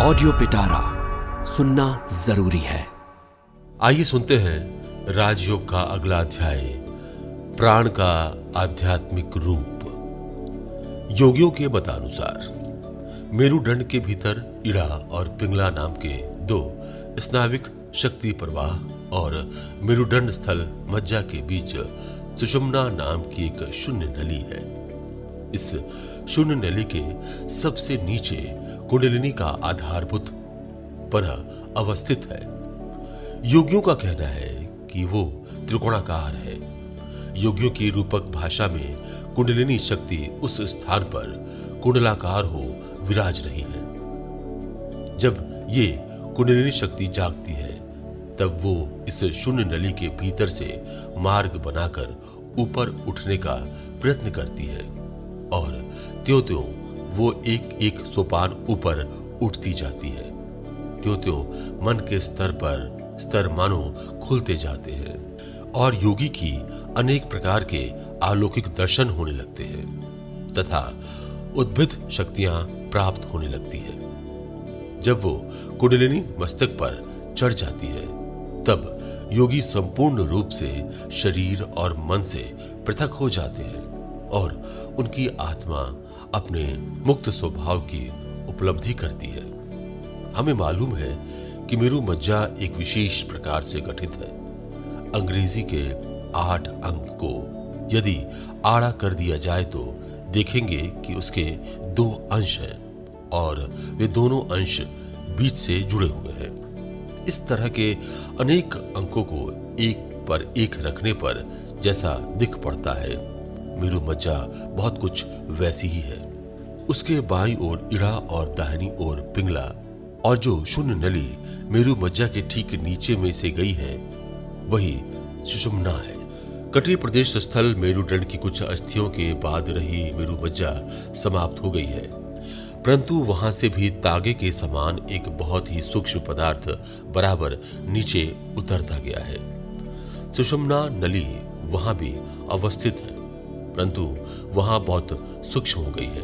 Audio पिटारा सुनना ज़रूरी है। आइए सुनते हैं राजयोग का अगला अध्याय, प्राण का आध्यात्मिक रूप। योगियों के मतानुसार, मेरुदंड के भीतर इड़ा और पिंगला नाम के दो स्नाविक शक्ति प्रवाह और मेरुदंड स्थल मज्जा के बीच सुषुम्ना नाम की एक शून्य नली है। इस शून्य नली के सबसे नीचे कुंडलिनी का आधारभूत पर अवस्थित है। योगियों का कहना है कि वो त्रिकोणाकार है। योगियों की रूपक भाषा में कुंडलिनी शक्ति उस स्थान पर कुंडलाकार हो विराज रही है। जब ये कुंडलिनी शक्ति जागती है, तब वो इस शून्य नली के भीतर से मार्ग बनाकर ऊपर उठने का प्रयत्न करती है और त्यों त्यों वो एक एक सोपान ऊपर उठती जाती है। त्यों त्यों मन के स्तर पर स्तर मानो खुलते जाते हैं और योगी की अनेक प्रकार के अलौकिक दर्शन होने लगते हैं तथा उद्भिद शक्तियाँ प्राप्त होने लगती है। जब वो कुंडलिनी मस्तक पर चढ़ जाती है, तब योगी संपूर्ण रूप से शरीर और मन से पृथक हो जाते हैं और उनकी आत्मा अपने मुक्त स्वभाव की उपलब्धि करती है। हमें मालूम है कि मेरु मज्जा एक विशेष प्रकार से गठित है। अंग्रेज़ी के आठ अंक को यदि आड़ा कर दिया जाए तो देखेंगे कि उसके दो अंश हैं और वे दोनों अंश बीच से जुड़े हुए हैं। इस तरह के अनेक अंकों को एक पर एक रखने पर जैसा दिख पड़ता है। मेरू मज्जा बहुत कुछ वैसी ही है। उसके बाई ओर इड़ा और दाहिनी ओर पिंगला और जो शून्य नली मेरू मज्जा के ठीक नीचे में से गई है, वही सुषुम्ना है। कटी प्रदेश स्थल मेरुदंड की कुछ अस्थियों के बाद रही मेरू मज्जा समाप्त हो गई है। परंतु वहाँ से भी तागे के समान एक बहुत ही सूक्ष्म पदार्थ बराबर नीचे उतरता गया है। सुषुम्ना नली वहाँ भी अवस्थित है। परंतु वहाँ बहुत सूक्ष्म हो गई है।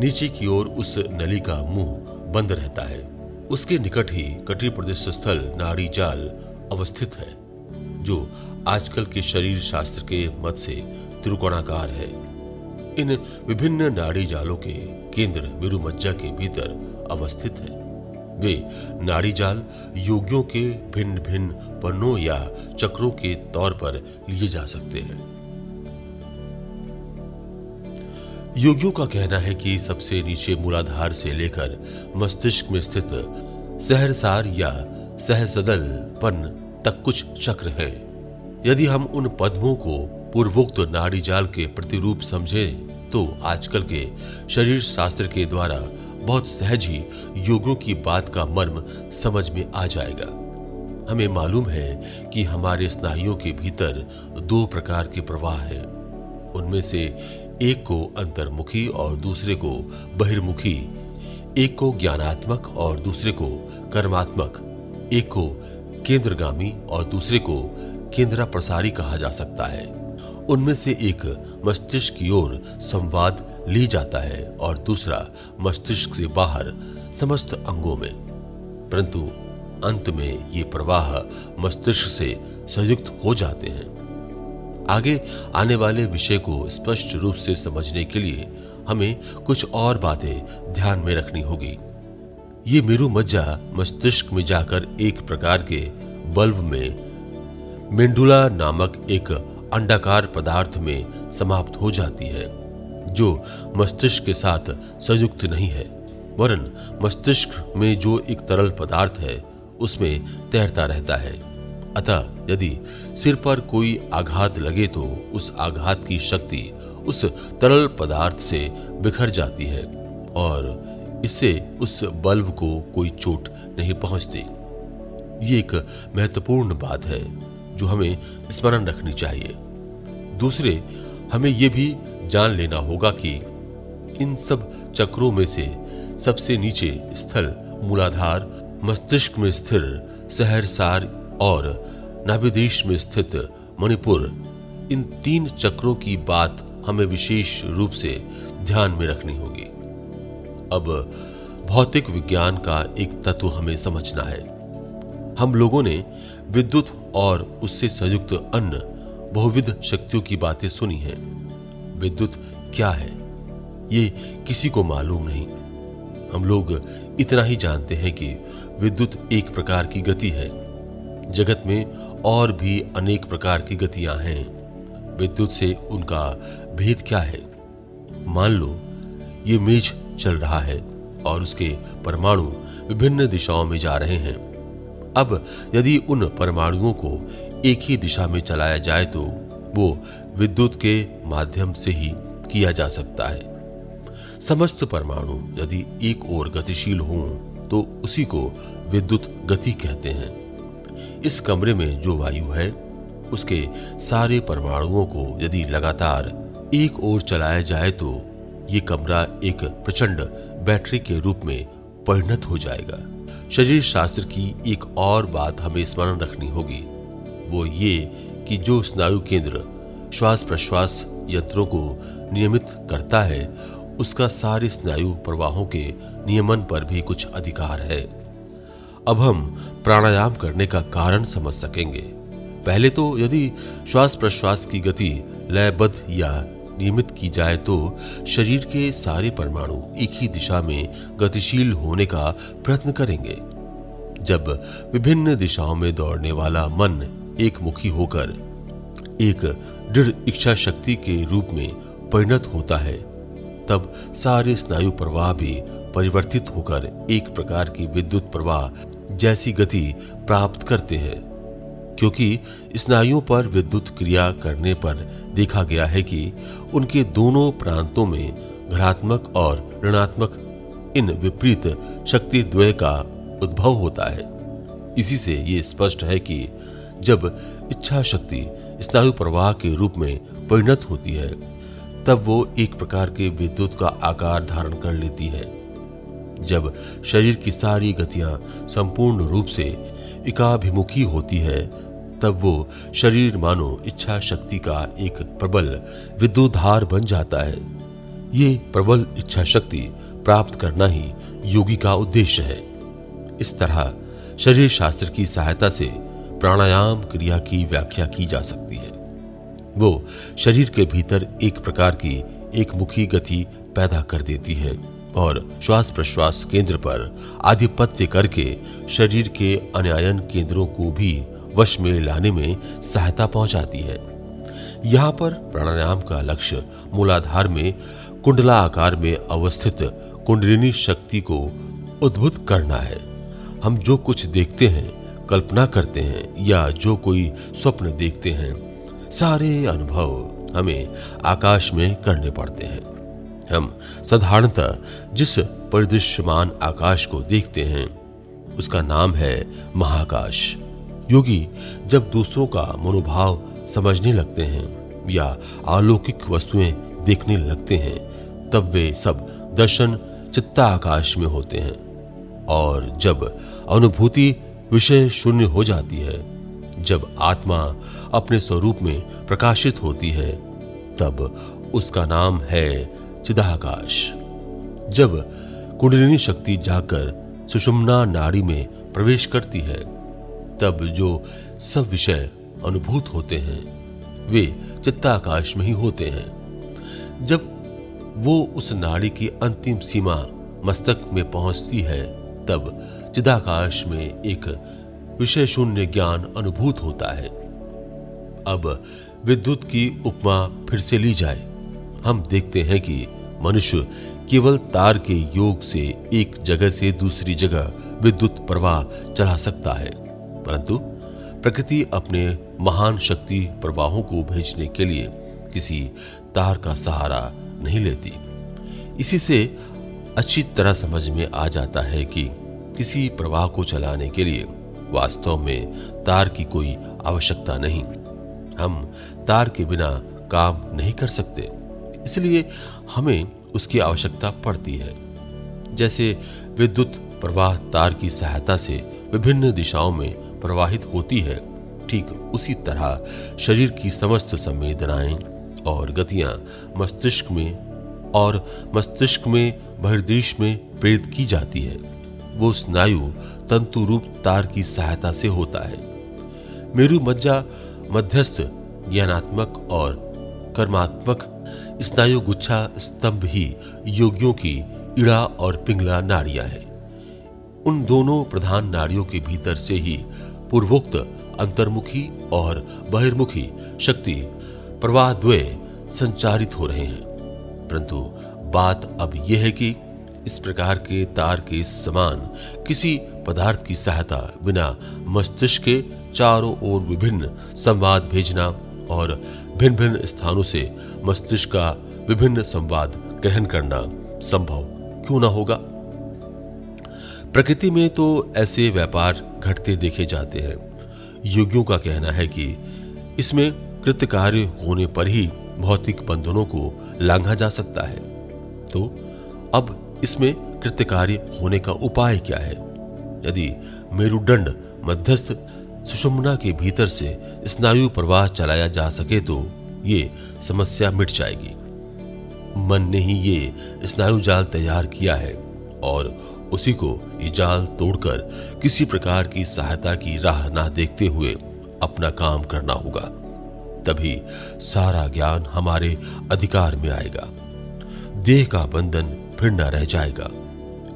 नीचे की ओर उस नली का मुँह बंद रहता है। उसके निकट ही कटी प्रदेश स्थल नाड़ी जाल अवस्थित है, जो आजकल के शरीर शास्त्र के मत से त्रिकोणाकार है। इन विभिन्न नाड़ी जालों के केंद्र मेरुमज्जा के भीतर अवस्थित है। वे नाड़ी जाल योगियों के भिन्न भिन्न पन्नों या चक्रों के तौर पर लिए जा सकते हैं। योगियों का कहना है कि सबसे नीचे मूलाधार से लेकर मस्तिष्क में स्थित सहरसार या सहसदल पन तक कुछ चक्र है। यदि हम उन पद्मों को पूर्वोक्त नाड़ी जाल के प्रतिरूप समझे तो आजकल के शरीर शास्त्र के द्वारा बहुत सहज ही योगों की बात का मर्म समझ में आ जाएगा। हमें मालूम है कि हमारे स्नायुओं के भीतर दो प्रकार के प्रवाह हैं। उनमें से एक को अंतर्मुखी और दूसरे को बहिर्मुखी, एक को ज्ञानात्मक और दूसरे को कर्मात्मक, एक को केंद्रगामी और दूसरे को केंद्रा प्रसारी कहा जा सकता है। उनमें से एक मस्तिष्क की ओर संवाद ली जाता है और दूसरा मस्तिष्क से बाहर समस्त अंगों में। परंतु अंत में ये प्रवाह मस्तिष्क से संयुक्त हो जाते हैं। आगे आने वाले विषय को स्पष्ट रूप से समझने के लिए हमें कुछ और बातें ध्यान में रखनी होगी। ये मेरु मज्जा मस्तिष्क में जाकर एक प्रकार के बल्ब में मेंडुला नामक एक अंडाकार पदार्थ में समाप्त हो जाती है, जो मस्तिष्क के साथ संयुक्त नहीं है, वरन मस्तिष्क में जो एक तरल पदार्थ है, उसमें तैरता रहता है। अतः यदि सिर पर कोई आघात लगे तो उस आघात की शक्ति उस तरल पदार्थ से बिखर जाती है और इससे उस बल्ब को कोई चोट नहीं पहुँचती। ये एक महत्वपूर्ण बात है जो हमें स्मरण रखनी चाहिए। दूसरे, हमें यह भी जान लेना होगा कि इन सब चक्रों में से सबसे नीचे स्थल, मूलाधार, मस्तिष्क में स्थिर, सहरसार और नाभिदेश में स्थित मणिपुर, इन तीन चक्रों की बात हमें विशेष रूप से ध्यान में रखनी होगी। अब भौतिक विज्ञान का एक तत्व हमें समझना है। हम लोगों ने विद्युत और उससे संयुक्त अन्य बहुविध शक्तियों की बातें सुनी हैं। विद्युत क्या है? ये किसी को मालूम नहीं। हम लोग इतना ही जानते हैं कि विद्युत एक प्रकार की गति है। जगत में और भी अनेक प्रकार की गतियाँ हैं। विद्युत से उनका भेद क्या है? मान लो, ये मेज चल रहा है और उसके परमाणु विभिन्न दिशाओं में जा रहे हैं। अब यदि उन परमाणुओं को एक ही दिशा में चलाया जाए तो वो विद्युत के माध्यम से ही किया जा सकता है। समस्त परमाणु यदि एक ओर गतिशील हों तो उसी को विद्युत गति कहते हैं। इस कमरे में जो वायु है, उसके सारे परमाणुओं को यदि लगातार एक ओर चलाया जाए तो ये कमरा एक प्रचंड बैटरी के रूप में परिणत हो जाएगा। शरीर शास्त्र की एक और बात हमें स्मरण रखनी होगी, वो ये कि जो स्नायु केंद्र श्वास प्रश्वास यंत्रों को नियमित करता है, उसका सारे स्नायु प्रवाहों के नियमन पर भी कुछ अधिकार है। अब हम प्राणायाम करने का कारण समझ सकेंगे। पहले तो यदि श्वास प्रश्वास की गति लयबद्ध या नियमित की जाए तो शरीर के सारे परमाणु एक ही दिशा में गतिशील होने का प्रयत्न करेंगे। जब विभिन्न दिशाओं में दौड़ने वाला मन एक मुखी होकर एक दृढ़ इच्छा शक्ति के रूप में परिणत होता है, तब सारे स्नायु प्रवाह भी परिवर्तित होकर एक प्रकार की विद्युत प्रवाह जैसी गति प्राप्त करते हैं, क्योंकि स्नायुओं पर विद्युत क्रिया करने पर देखा गया है कि उनके दोनों प्रांतों में घरात्मक और ऋणात्मक इन विपरीत शक्ति द्वय का उद्भव होता है। इसी से ये स्पष्ट है कि जब इच्छा शक्ति स्नायु प्रवाह के रूप में परिणत होती है, तब वो एक प्रकार के विद्युत का आकार धारण कर लेती है। जब शरीर की सारी गतियाँ संपूर्ण रूप से एकाभिमुखी होती है, तब वो शरीर मानो इच्छा शक्ति का एक प्रबल विद्युत धार बन जाता है। ये प्रबल इच्छा शक्ति प्राप्त करना ही योगी का उद्देश्य है। इस तरह शरीर शास्त्र की सहायता से प्राणायाम क्रिया की व्याख्या की जा सकती है। वो शरीर के भीतर एक प्रकार की एक मुखी गति पैदा कर देती है। और श्वास प्रश्वास केंद्र पर आधिपत्य करके शरीर के अन्यायन केंद्रों को भी वश में लाने में सहायता पहुंचाती है। यहाँ पर प्राणायाम का लक्ष्य मूलाधार में कुंडला आकार में अवस्थित कुंडलिनी शक्ति को उद्भुत करना है। हम जो कुछ देखते हैं, कल्पना करते हैं या जो कोई स्वप्न देखते हैं, सारे अनुभव हमें आकाश में करने पड़ते हैं। हम साधारणतः जिस परिदृश्यमान आकाश को देखते हैं, उसका नाम है महाकाश। योगी जब दूसरों का मनोभाव समझने लगते हैं या अलौकिक वस्तुएँ देखने लगते हैं, तब वे सब दर्शन चित्ता आकाश में होते हैं। और जब अनुभूति विषय शून्य हो जाती है, जब आत्मा अपने स्वरूप में प्रकाशित होती है, तब उसका नाम है चिदाकाश। जब कुंडलिनी शक्ति जाकर सुषुम्ना नाड़ी में प्रवेश करती है, तब जो सब विषय अनुभूत होते हैं, वे चित्ताकाश में ही होते हैं। जब वो उस नाड़ी की अंतिम सीमा मस्तक में पहुँचती है, तब चिदाकाश में एक विषय शून्य ज्ञान अनुभूत होता है। अब विद्युत की उपमा फिर से ली जाए। हम देखते हैं कि मनुष्य केवल तार के योग से एक जगह से दूसरी जगह विद्युत प्रवाह चला सकता है। परंतु प्रकृति अपने महान शक्ति प्रवाहों को भेजने के लिए किसी तार का सहारा नहीं लेती। इसी से अच्छी तरह समझ में आ जाता है कि किसी प्रवाह को चलाने के लिए वास्तव में तार की कोई आवश्यकता नहीं। हम तार के बिना काम नहीं कर सकते। इसलिए हमें उसकी आवश्यकता पड़ती है। जैसे विद्युत प्रवाह तार की सहायता से विभिन्न दिशाओं में प्रवाहित होती है, ठीक उसी तरह शरीर की समस्त संवेदनाएँ और गतियाँ मस्तिष्क में और मस्तिष्क में बहिर्देश में प्रेरित की जाती है। वो स्नायु तंतु रूप तार की सहायता से होता है। मेरु मज्जा मध्यस्थ ज्ञानात्मक और कर्मात्मक स्नायु गुच्छा स्तंभ ही योगियों की इड़ा और पिंगला नाड़ियाँ हैं। उन दोनों प्रधान नाड़ियों के भीतर से ही पूर्वोक्त, अंतर्मुखी और बहिर्मुखी शक्ति प्रवाह द्वय संचारित हो रहे हैं। परंतु बात अब यह है कि इस प्रकार के तार के समान किसी पदार्थ की सहायता बिना मस्तिष्क के चारों ओर विभिन्न संवाद भेजना और भिन्न भिन्न स्थानों से मस्तिष्क का विभिन्न संवाद ग्रहण करना संभव क्यों ना होगा? प्रकृति में तो ऐसे व्यापार घटते देखे जाते हैं। योगियों का कहना है कि इसमें कृत कार्य होने पर ही भौतिक बंधनों को लांघा जा सकता है। तो अब इसमें कृत्य कार्य होने का उपाय क्या है? यदि मेरुदंड मध्यस्थ सुषुम्ना के भीतर से स्नायु प्रवाह चलाया जा सके तो ये समस्या मिट जाएगी। मन ने ही ये स्नायु जाल तैयार किया है और उसी को ये जाल तोड़कर किसी प्रकार की सहायता की राह ना देखते हुए अपना काम करना होगा। तभी सारा ज्ञान हमारे अधिकार में आएगा। देह का बंधन फिर न रह जाएगा।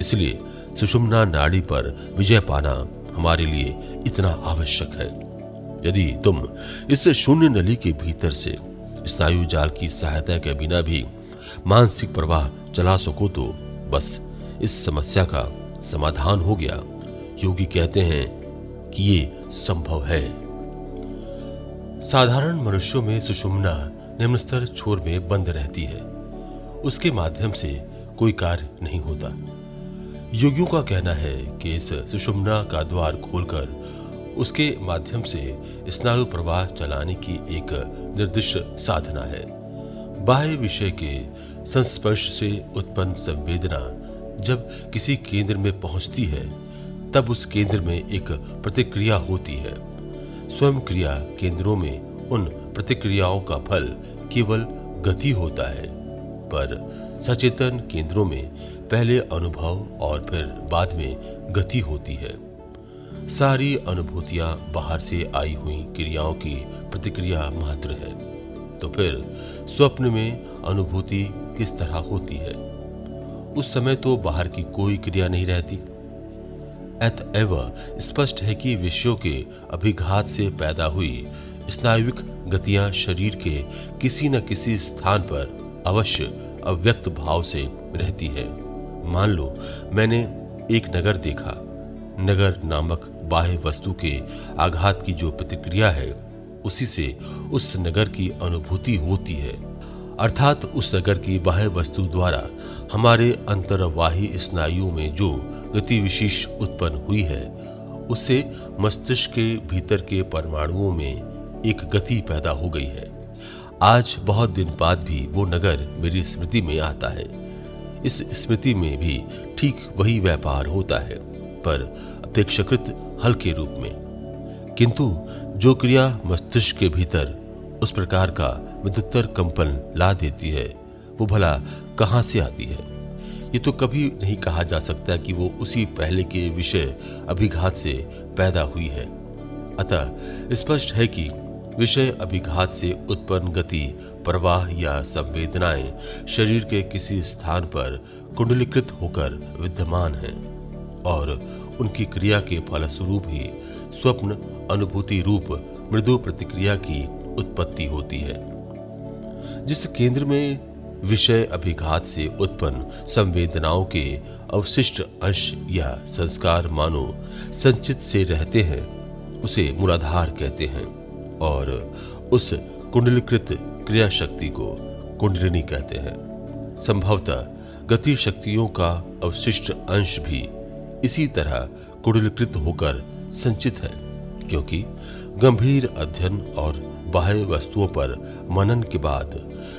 इसलिए सुषुम्ना नाड़ी पर विजय पाना हमारे लिए इतना आवश्यक है। यदि तुम इस शून्य नली के भीतर से स्नायु जाल की सहायता के बिना भी मानसिक प्रवाह चला सको तो बस इस समस्या का समाधान हो गया। योगी कहते हैं कि ये संभव है। साधारण मनुष्यों में सुषुम्ना निम्न स्तर छोर में बंद रहती है। उसके माध्यम से कोई कार्य नहीं होता। योगियों का कहना है कि इस सुषुम्ना का द्वार खोलकर उसके माध्यम से स्नायु प्रवाह चलाने की एक निर्दिष्ट साधना है। बाह्य विषय के संस्पर्श से उत्पन्न संवेदना जब किसी केंद्र में पहुँचती है, तब उस केंद्र में एक प्रतिक्रिया होती है। स्वयं क्रिया केंद्रों में उन प्रतिक्रियाओं का फल केवल गति होता है, पर सचेतन केंद्रों में पहले अनुभव और फिर बाद में गति होती है। सारी अनुभूतियाँ बाहर से आई हुई क्रियाओं की प्रतिक्रिया मात्र है। तो फिर स्वप्न में अनुभूति किस तरह होती है? उस समय तो बाहर की कोई क्रिया नहीं रहती। एव स्पष्ट है कि विषयों के अभिघात से पैदा हुई स्नायुविक गतियाँ शरीर के किसी न किसी स्थान पर अवश्य अव्यक्त भाव से रहती है। मान लो, मैंने एक नगर देखा। नगर नामक बाह्य वस्तु के आघात की जो प्रतिक्रिया है, उसी से उस नगर की अनुभूति होती है। अर्थात उस नगर की बाह्य वस्तु द्वारा हमारे अंतरवाही स्नायुओं में जो गति विशेष उत्पन्न हुई है, उससे मस्तिष्क के भीतर के परमाणुओं में एक गति पैदा हो गई है। आज बहुत दिन बाद भी वो नगर मेरी स्मृति में आता है। इस स्मृति में भी ठीक वही व्यापार होता है, पर अपेक्षाकृत हल्के रूप में। किंतु जो क्रिया मस्तिष्क के भीतर उस प्रकार का विद्युत्तर कंपन ला देती है, वो भला कहाँ से आती है? ये तो कभी नहीं कहा जा सकता कि वो उसी पहले के विषय अभिघात से पैदा हुई है। अतः स्पष्ट है कि विषय अभिघात से उत्पन्न गति, प्रवाह या संवेदनाएँ शरीर के किसी स्थान पर कुंडलीकृत होकर विद्यमान हैं और उनकी क्रिया के फलस्वरूप ही स्वप्न, अनुभूति रूप, मृदु प्रतिक्रिया की उत्पत्ति होती है। जिस केंद्र में विषय अभिघात से उत्पन्न संवेदनाओं के अवशिष्ट अंश या संस्कार मानो संचित से रहते हैं, उसे मूलाधार कहते हैं। और उस कुंडलीकृत क्रिया शक्ति को कुंडलिनी कहते हैं। संभवतः गति शक्तियों का अवशिष्ट अंश भी इसी तरह कुंडलीकृत होकर संचित है, क्योंकि गंभीर अध्ययन और बाह्य वस्तुओं पर मनन के बाद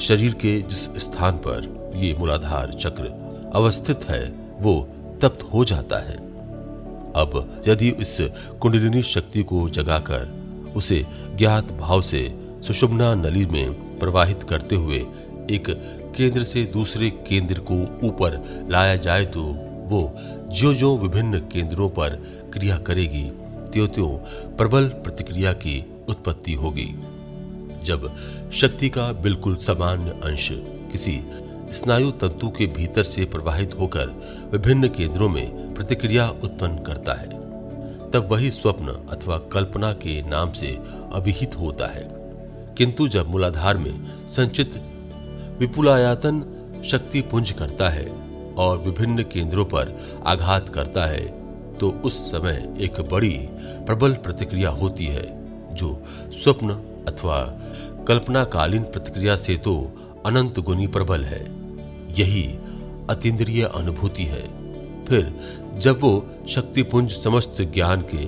शरीर के जिस स्थान पर ये मूलाधार चक्र अवस्थित है, वो तप्त हो जाता है। अब यदि इस कुंडलिनी शक्ति को जगाकर उसे ज्ञात भाव से सुषुम्ना नली में प्रवाहित करते हुए एक केंद्र से दूसरे केंद्र को ऊपर लाया जाए तो वो जो जो विभिन्न केंद्रों पर क्रिया करेगी त्यों त्यों प्रबल प्रतिक्रिया की उत्पत्ति होगी। जब शक्ति का बिल्कुल सामान्य अंश किसी स्नायु तंतु के भीतर से प्रवाहित होकर विभिन्न केंद्रों में प्रतिक्रिया उत्पन्न करता है तब वही स्वप्न अथवा कल्पना के नाम से अभिहित होता है। किंतु जब मूलाधार में संचित विपुलायतन शक्ति पुंज करता है और विभिन्न केंद्रों पर आघात करता है तो उस समय एक बड़ी प्रबल प्रतिक्रिया होती है, जो स्वप्न अथवा कल्पनाकालीन प्रतिक्रिया से तो अनंत गुनी प्रबल है। यही अतीन्द्रिय अनुभूति है। फिर जब वो शक्तिपुंज समस्त ज्ञान के,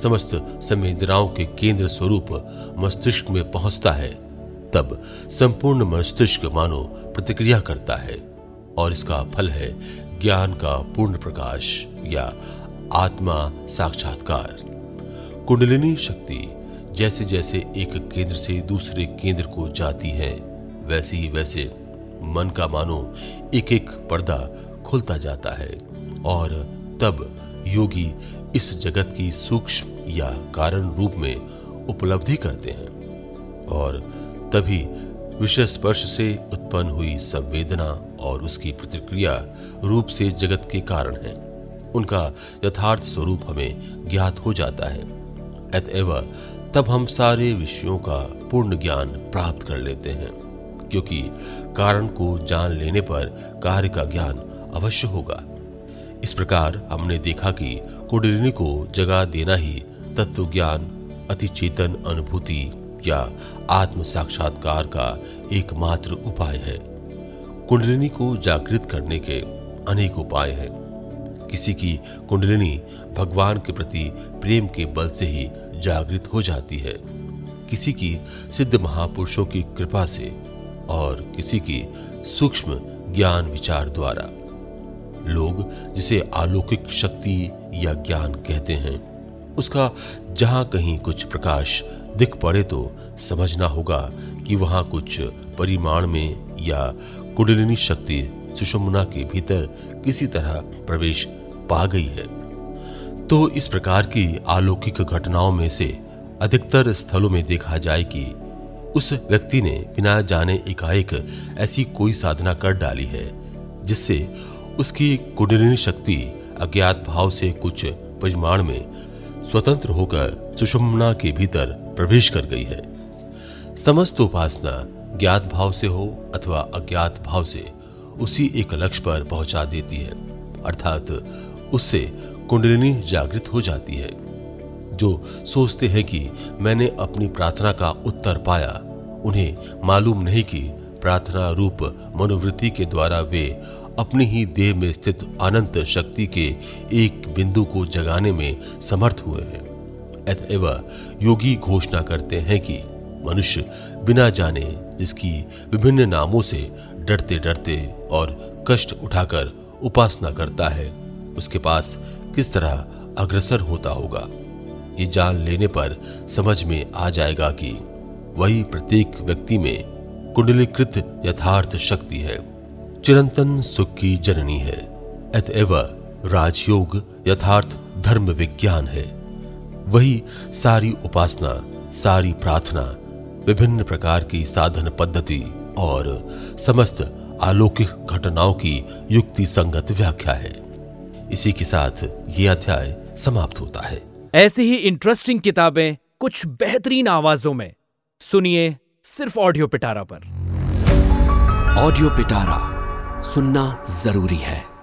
समस्त संवेदनाओं के केंद्र स्वरूप मस्तिष्क में पहुँचता है, तब संपूर्ण मस्तिष्क मानो प्रतिक्रिया करता है और इसका फल है ज्ञान का पूर्ण प्रकाश या आत्मा साक्षात्कार। कुंडलिनी शक्ति जैसे जैसे एक केंद्र से दूसरे केंद्र को जाती है, वैसे ही वैसे मन का मानो एक एक पर्दा खुलता जाता है। और तब योगी इस जगत की सूक्ष्म या कारण रूप में उपलब्धि करते हैं। और तभी विषय स्पर्श से उत्पन्न हुई संवेदना और उसकी प्रतिक्रिया रूप से जगत के कारण है। उनका यथार्थ स्वरूप हमें ज्ञात हो जाता है। अतएव तब हम सारे विषयों का पूर्ण ज्ञान प्राप्त कर लेते हैं, क्योंकि कारण को जान लेने पर कार्य का ज्ञान अवश्य होगा। इस प्रकार हमने देखा कि कुंडलिनी को जगा देना ही तत्व ज्ञान अति चेतन अनुभूति या आत्म साक्षात्कार का एकमात्र उपाय है। कुंडलिनी को जागृत करने के अनेक उपाय हैं। किसी की कुंडलिनी भगवान के प्रति प्रेम के बल से ही जागृत हो जाती है। किसी की सिद्ध महापुरुषों की कृपा से और किसी की सूक्ष्म ज्ञान विचार द्वारा। लोग, जिसे अलौकिक शक्ति या ज्ञान कहते हैं, उसका जहाँ कहीं कुछ प्रकाश दिख पड़े तो समझना होगा कि वहाँ कुछ परिमाण में या कुंडलिनी शक्ति सुषुम्ना के भीतर किसी तरह प्रवेश पा गई है। तो इस प्रकार की अलौकिक घटनाओं में से अधिकतर स्थलों में देखा जाए कि उस व्यक्ति ने बिना जाने एकाएक ऐसी कोई साधना कर डाली है, जिससे उसकी कुंडलिनी शक्ति अज्ञात भाव से कुछ परिमाण में स्वतंत्र होकर सुषुम्ना के भीतर प्रवेश कर गई है। समस्त उपासना ज्ञात भाव से हो अथवा अज्ञात भाव से उसी एक लक्ष्य पर पहुँचा देती है, अर्थात उससे कुंडलिनी जागृत हो जाती है, जो सोचते हैं कि मैंने अपनी प्रार्थना का उत्तर पाया, उन्हें मालूम नहीं कि प्रार्थना रूप मनोवृत्ति के द्वारा वे अपनी ही देह में स्थित अनंत शक्ति के एक बिंदु को जगाने में समर्थ हुए हैं। अतएव योगी घोषणा करते हैं कि मनुष्य बिना जाने जिसकी विभिन्न नामों से डरते डरते और कष्ट उठाकर उपासना करता है, उसके पास किस तरह अग्रसर होता होगा? ये जान लेने पर समझ में आ जाएगा कि वही प्रत्येक व्यक्ति में कुंडलीकृत यथार्थ शक्ति है। चिरंतन सुख की जननी है। अतएव राजयोग यथार्थ धर्म विज्ञान है। वही सारी उपासना सारी प्रार्थना विभिन्न प्रकार की साधन पद्धति और समस्त अलौकिक घटनाओं की युक्ति संगत व्याख्या है। इसी के साथ ये अध्याय समाप्त होता है। ऐसी ही इंटरेस्टिंग किताबें कुछ बेहतरीन आवाजों में। सुनिए सिर्फ़ ऑडियो पिटारा पर। ऑडियो पिटारा सुनना ज़रूरी है।